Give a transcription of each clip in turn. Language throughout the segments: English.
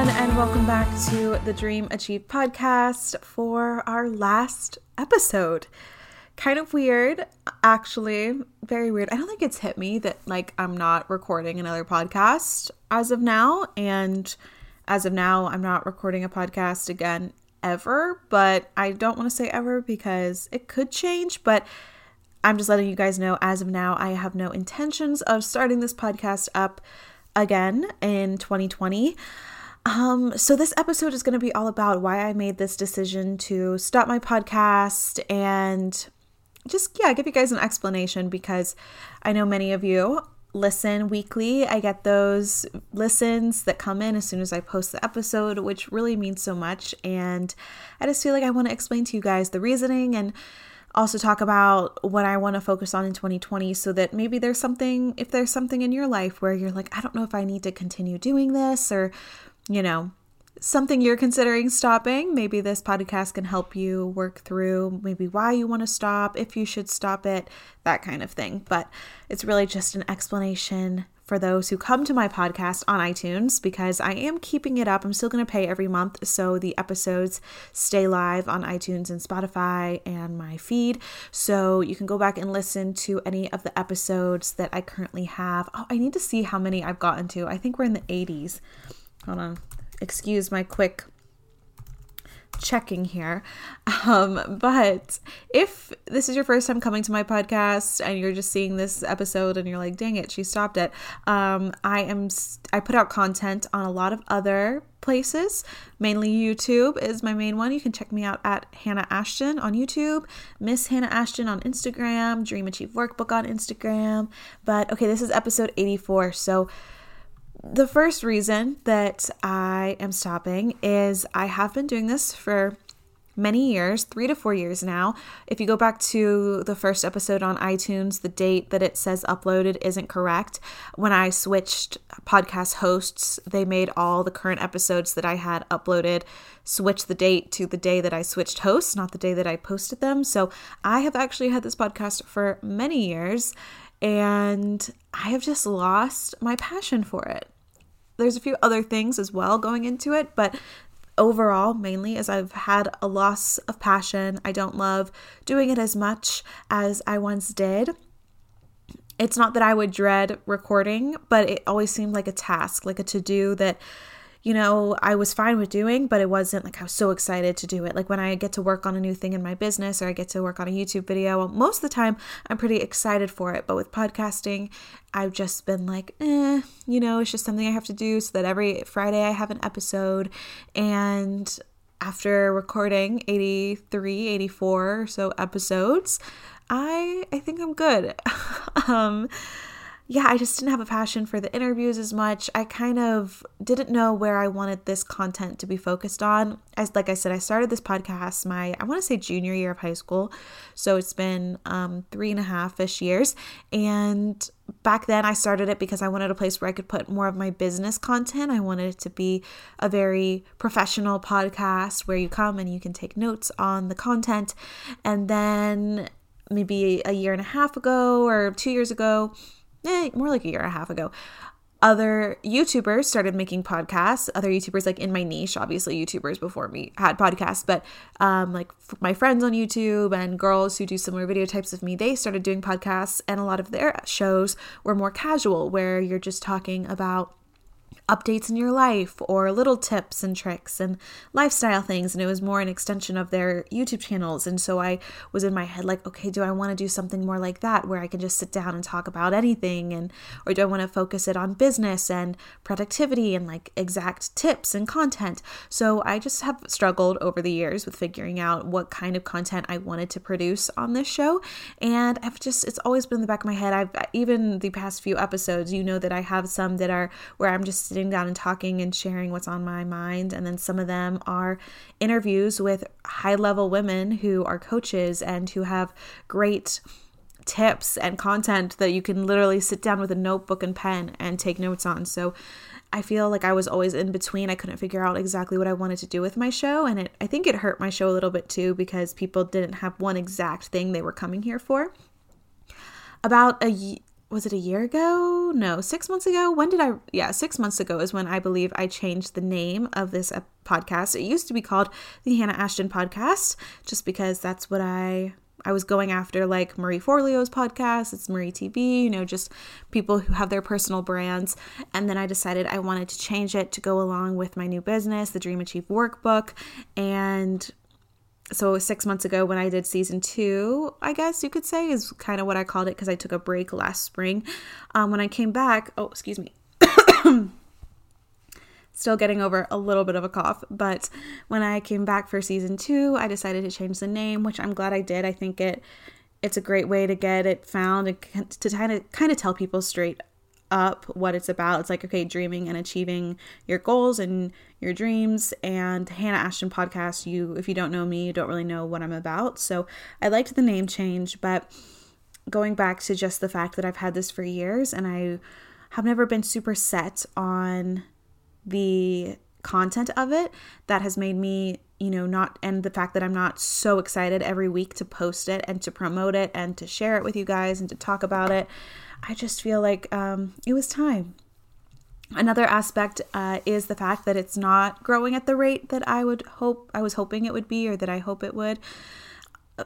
everyone, and welcome back to the Dream Achieve podcast for our last episode. Kind of weird, actually, very weird. I don't think it's hit me that like I'm not recording another podcast as of now, and as of now, I'm not recording a podcast again ever, but I don't want to say ever because it could change, but I'm just letting you guys know as of now, I have no intentions of starting this podcast up again in 2020. Um, so this episode is going to be all about why I made this decision to stop my podcast and just yeah, give you guys an explanation because I know many of you listen weekly. I get those listens that come in as soon as I post the episode, which really means so much and I just feel like I want to explain to you guys the reasoning and also talk about what I want to focus on in 2020 so that maybe there's something, if there's something in your life where you're like, I don't know if I need to continue doing this or, you know, something you're considering stopping, maybe this podcast can help you work through maybe why you want to stop, if you should stop it, that kind of thing. But it's really just an explanation for those who come to my podcast on iTunes because I am keeping it up. I'm still going to pay every month so the episodes stay live on iTunes and Spotify and my feed. So you can go back and listen to any of the episodes that I currently have. Oh, I need to see how many I've gotten to. I think we're in the 80s. Hold on. Excuse my quick checking here. Um, but if this is your first time coming to my podcast and you're just seeing this episode and you're like, dang it, she stopped it. Um, I am, I put out content on a lot of other places. Mainly YouTube is my main one. You can check me out at Hannah Ashton on YouTube, Miss Hannah Ashton on Instagram, Dream Achieve Workbook on Instagram. But okay, this is episode 84. So, the first reason that I am stopping is I have been doing this for many years, three to four years now. If you go back to the first episode on iTunes, the date that it says uploaded isn't correct. When I switched podcast hosts, they made all the current episodes that I had uploaded switch the date to the day that I switched hosts, not the day that I posted them. So I have actually had this podcast for many years and I have just lost my passion for it. There's a few other things as well going into it, but overall, mainly, as I've had a loss of passion. I don't love doing it as much as I once did. It's not that I would dread recording, but it always seemed like a task, like a to do that you know, I was fine with doing, but it wasn't like I was so excited to do it. Like when I get to work on a new thing in my business or I get to work on a YouTube video, well, most of the time I'm pretty excited for it. But with podcasting, I've just been like, eh, you know, it's just something I have to do so that every Friday I have an episode. And after recording 83, 84 or so episodes, I I think I'm good. um yeah, I just didn't have a passion for the interviews as much. I kind of didn't know where I wanted this content to be focused on. As like I said, I started this podcast my I want to say junior year of high school, so it's been um, three and a half ish years. And back then, I started it because I wanted a place where I could put more of my business content. I wanted it to be a very professional podcast where you come and you can take notes on the content. And then maybe a year and a half ago or two years ago eh, more like a year and a half ago, other YouTubers started making podcasts. Other YouTubers, like in my niche, obviously YouTubers before me had podcasts, but um, like my friends on YouTube and girls who do similar video types of me, they started doing podcasts, and a lot of their shows were more casual, where you're just talking about updates in your life or little tips and tricks and lifestyle things. And it was more an extension of their YouTube channels. And so I was in my head like, okay, do I want to do something more like that where I can just sit down and talk about anything? And, or do I want to focus it on business and productivity and like exact tips and content? So I just have struggled over the years with figuring out what kind of content I wanted to produce on this show. And I've just, it's always been in the back of my head. I've, even the past few episodes, you know that I have some that are where I'm just sitting sitting down and talking and sharing what's on my mind. And then some of them are interviews with high level women who are coaches and who have great tips and content that you can literally sit down with a notebook and pen and take notes on. So I feel like I was always in between. I couldn't figure out exactly what I wanted to do with my show. And it, I think it hurt my show a little bit too because people didn't have one exact thing they were coming here for. About a was it a year ago? No, six months ago. When did I? Yeah, six months ago is when I believe I changed the name of this uh, podcast. It used to be called the Hannah Ashton Podcast, just because that's what I I was going after like Marie Forleo's podcast, it's Marie TV, you know, just people who have their personal brands. And then I decided I wanted to change it to go along with my new business, the Dream Achieve Workbook. And so six months ago when I did season two, I guess you could say is kind of what I called it because I took a break last spring. Um, when I came back, oh excuse me, still getting over a little bit of a cough, but when I came back for season two, I decided to change the name, which I'm glad I did. I think it it's a great way to get it found and to kind of kind of tell people straight up what it's about. It's like, okay, dreaming and achieving your goals and your dreams. And Hannah Ashton podcast, you, if you don't know me, you don't really know what I'm about. So I liked the name change, but going back to just the fact that I've had this for years and I have never been super set on the content of it, that has made me you know, not, and the fact that I'm not so excited every week to post it and to promote it and to share it with you guys and to talk about it. I just feel like um, it was time. Another aspect uh, is the fact that it's not growing at the rate that I would hope I was hoping it would be, or that I hope it would.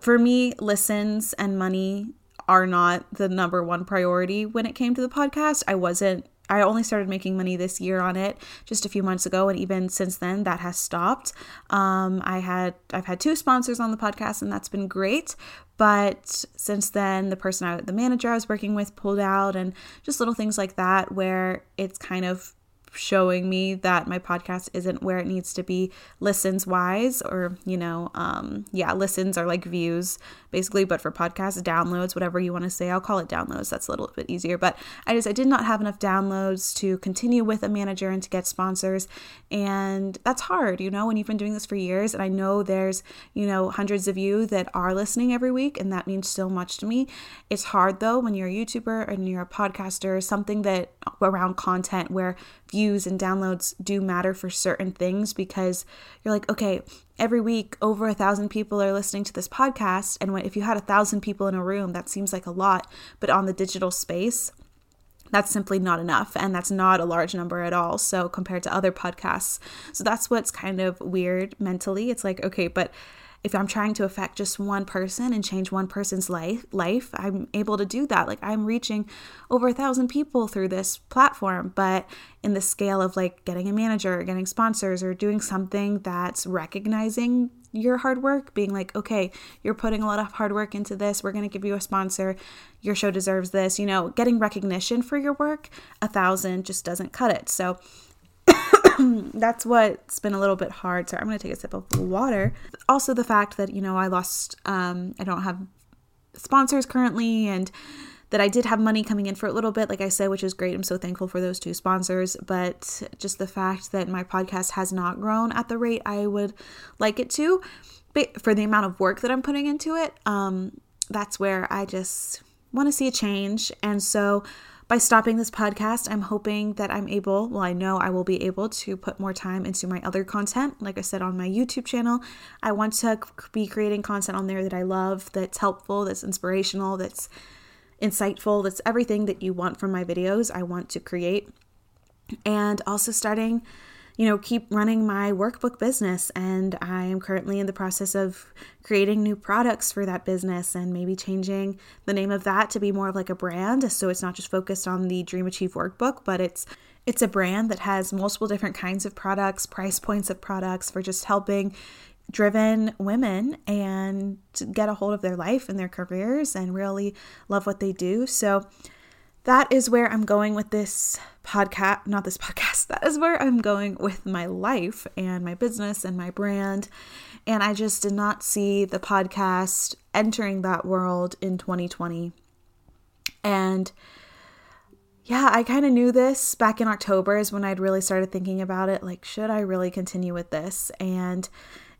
For me, listens and money are not the number one priority when it came to the podcast. I wasn't I only started making money this year on it just a few months ago, and even since then, that has stopped. Um, I had I've had two sponsors on the podcast, and that's been great. But since then, the person I, the manager I was working with pulled out, and just little things like that, where it's kind of showing me that my podcast isn't where it needs to be. Listens wise or you know um yeah listens are like views basically but for podcasts downloads whatever you want to say i'll call it downloads that's a little bit easier. But i just i did not have enough downloads to continue with a manager and to get sponsors and that's hard you know when you've been doing this for years and i know there's you know hundreds of you that are listening every week and that means so much to me. It's hard though when you're a youtuber and you're a podcaster something that around content where views and downloads do matter for certain things because you're like, okay, every week over a thousand people are listening to this podcast. And if you had a thousand people in a room, that seems like a lot. But on the digital space, that's simply not enough and that's not a large number at all so compared to other podcasts so that's what's kind of weird mentally it's like okay but if I'm trying to affect just one person and change one person's life, life, I'm able to do that. Like I'm reaching over a thousand people through this platform, but in the scale of like getting a manager, or getting sponsors, or doing something that's recognizing your hard work, being like, okay, you're putting a lot of hard work into this. We're going to give you a sponsor. Your show deserves this. You know, getting recognition for your work, a thousand just doesn't cut it. So that's what's been a little bit hard. So I'm going to take a sip of water. Also, the fact that, you know, I lost, um, I don't have sponsors currently and that I did have money coming in for a little bit, like I said, which is great. I'm so thankful for those two sponsors. But just the fact that my podcast has not grown at the rate I would like it to, but for the amount of work that I'm putting into it, um, that's where I just want to see a change. And so by stopping this podcast, I'm hoping that I'm able, well, I know I will be able to put more time into my other content. Like I said on my YouTube channel, I want to be creating content on there that I love, that's helpful, that's inspirational, that's insightful, that's everything that you want from my videos. I want to create. And also starting you know, keep running my workbook business. And I am currently in the process of creating new products for that business and maybe changing the name of that to be more of like a brand. So it's not just focused on the Dream Achieve workbook, but it's it's a brand that has multiple different kinds of products, price points of products for just helping driven women and get a hold of their life and their careers and really love what they do. So that is where I'm going with this podcast, not this podcast, that is where I'm going with my life and my business and my brand. And I just did not see the podcast entering that world in 2020. And yeah, I kind of knew this back in October is when I'd really started thinking about it. Like, should I really continue with this? And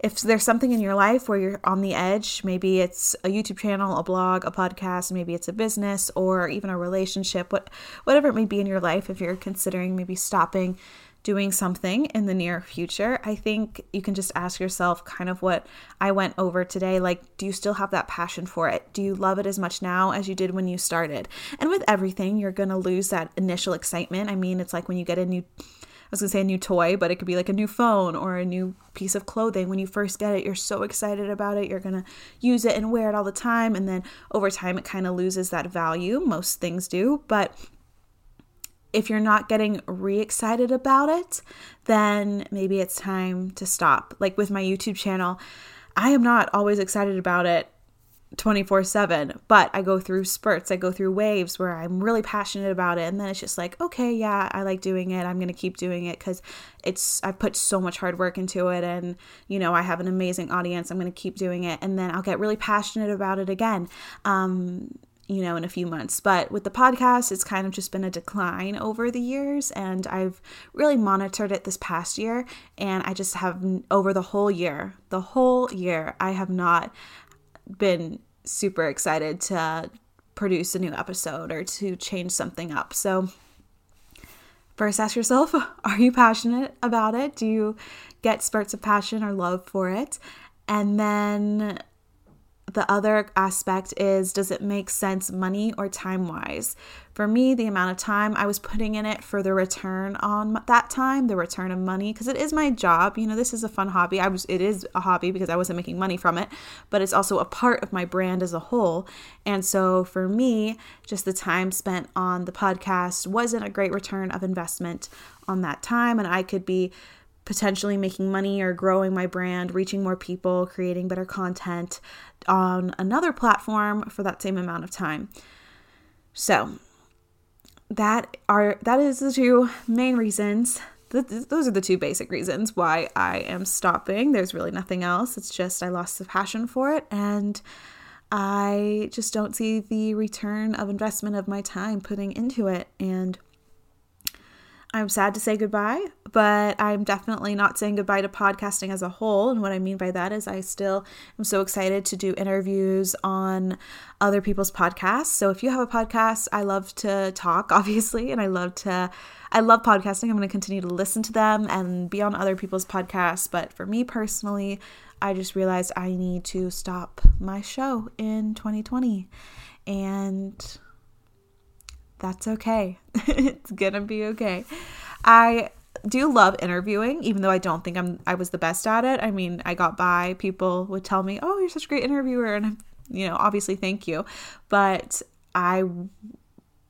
if there's something in your life where you're on the edge, maybe it's a YouTube channel, a blog, a podcast, maybe it's a business or even a relationship, what whatever it may be in your life, if you're considering maybe stopping doing something in the near future, I think you can just ask yourself kind of what I went over today. Like, do you still have that passion for it? Do you love it as much now as you did when you started? And with everything, you're going to lose that initial excitement. I mean, it's like when you get a new was gonna say a new toy, but it could be like a new phone or a new piece of clothing. When you first get it, you're so excited about it. You're gonna use it and wear it all the time. And then over time, it kind of loses that value. Most things do. But if you're not getting re excited about it, then maybe it's time to stop. Like with my YouTube channel, I am not always excited about it 24 7 but i go through spurts i go through waves where i'm really passionate about it and then it's just like okay yeah i like doing it i'm gonna keep doing it because it's i've put so much hard work into it and you know i have an amazing audience i'm gonna keep doing it and then i'll get really passionate about it again um you know, in a few months. But with the podcast, it's kind of just been a decline over the years. And I've really monitored it this past year. And I just have, over the whole year, the whole year, I have not been super excited to produce a new episode or to change something up. So, first ask yourself are you passionate about it? Do you get spurts of passion or love for it? And then the other aspect is does it make sense money or time wise? For me, the amount of time I was putting in it for the return on that time, the return of money, because it is my job. You know, this is a fun hobby. I was it is a hobby because I wasn't making money from it, but it's also a part of my brand as a whole. And so for me, just the time spent on the podcast wasn't a great return of investment on that time and I could be potentially making money or growing my brand, reaching more people, creating better content on another platform for that same amount of time. So, that are that is the two main reasons. those are the two basic reasons why I am stopping. There's really nothing else. It's just I lost the passion for it and I just don't see the return of investment of my time putting into it and I'm sad to say goodbye, but I'm definitely not saying goodbye to podcasting as a whole. And what I mean by that is I still am so excited to do interviews on other people's podcasts. So if you have a podcast, I love to talk, obviously, and I love to I love podcasting. I'm going to continue to listen to them and be on other people's podcasts, but for me personally, I just realized I need to stop my show in 2020. And that's okay. it's gonna be okay. I do love interviewing, even though I don't think I'm I was the best at it. I mean, I got by. People would tell me, "Oh, you're such a great interviewer," and you know, obviously, thank you. But I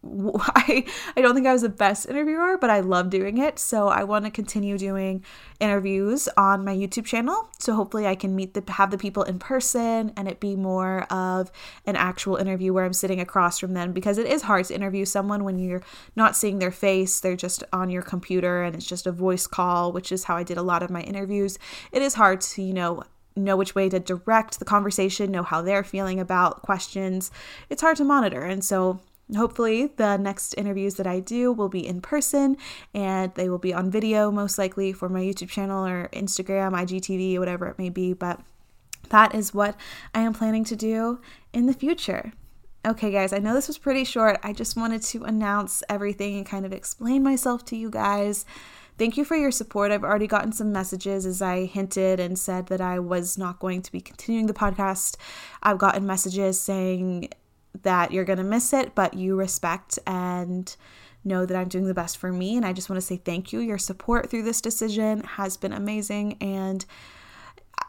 I, I don't think I was the best interviewer, but I love doing it. So I want to continue doing interviews on my YouTube channel. So hopefully I can meet the have the people in person and it be more of an actual interview where I'm sitting across from them because it is hard to interview someone when you're not seeing their face. They're just on your computer and it's just a voice call, which is how I did a lot of my interviews. It is hard to, you know, know which way to direct the conversation, know how they're feeling about questions. It's hard to monitor. And so Hopefully, the next interviews that I do will be in person and they will be on video, most likely for my YouTube channel or Instagram, IGTV, whatever it may be. But that is what I am planning to do in the future. Okay, guys, I know this was pretty short. I just wanted to announce everything and kind of explain myself to you guys. Thank you for your support. I've already gotten some messages as I hinted and said that I was not going to be continuing the podcast. I've gotten messages saying that you're going to miss it, but you respect and know that I'm doing the best for me. And I just want to say thank you. Your support through this decision has been amazing. And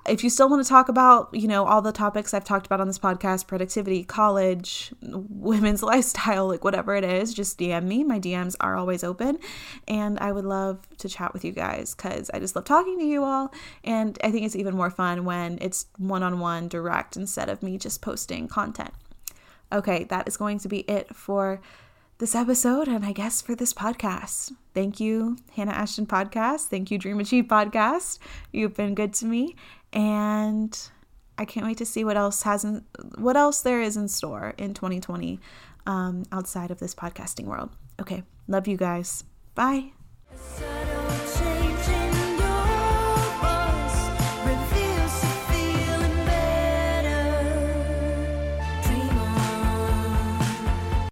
if you still want to talk about, you know, all the topics I've talked about on this podcast, productivity, college, women's lifestyle, like whatever it is, just DM me. My DMs are always open. And I would love to chat with you guys because I just love talking to you all. And I think it's even more fun when it's one on one direct instead of me just posting content. Okay, that is going to be it for this episode and I guess for this podcast. Thank you, Hannah Ashton Podcast. Thank you, Dream Achieve Podcast. You've been good to me. And I can't wait to see what else has in, what else there is in store in 2020 um, outside of this podcasting world. Okay, love you guys. Bye.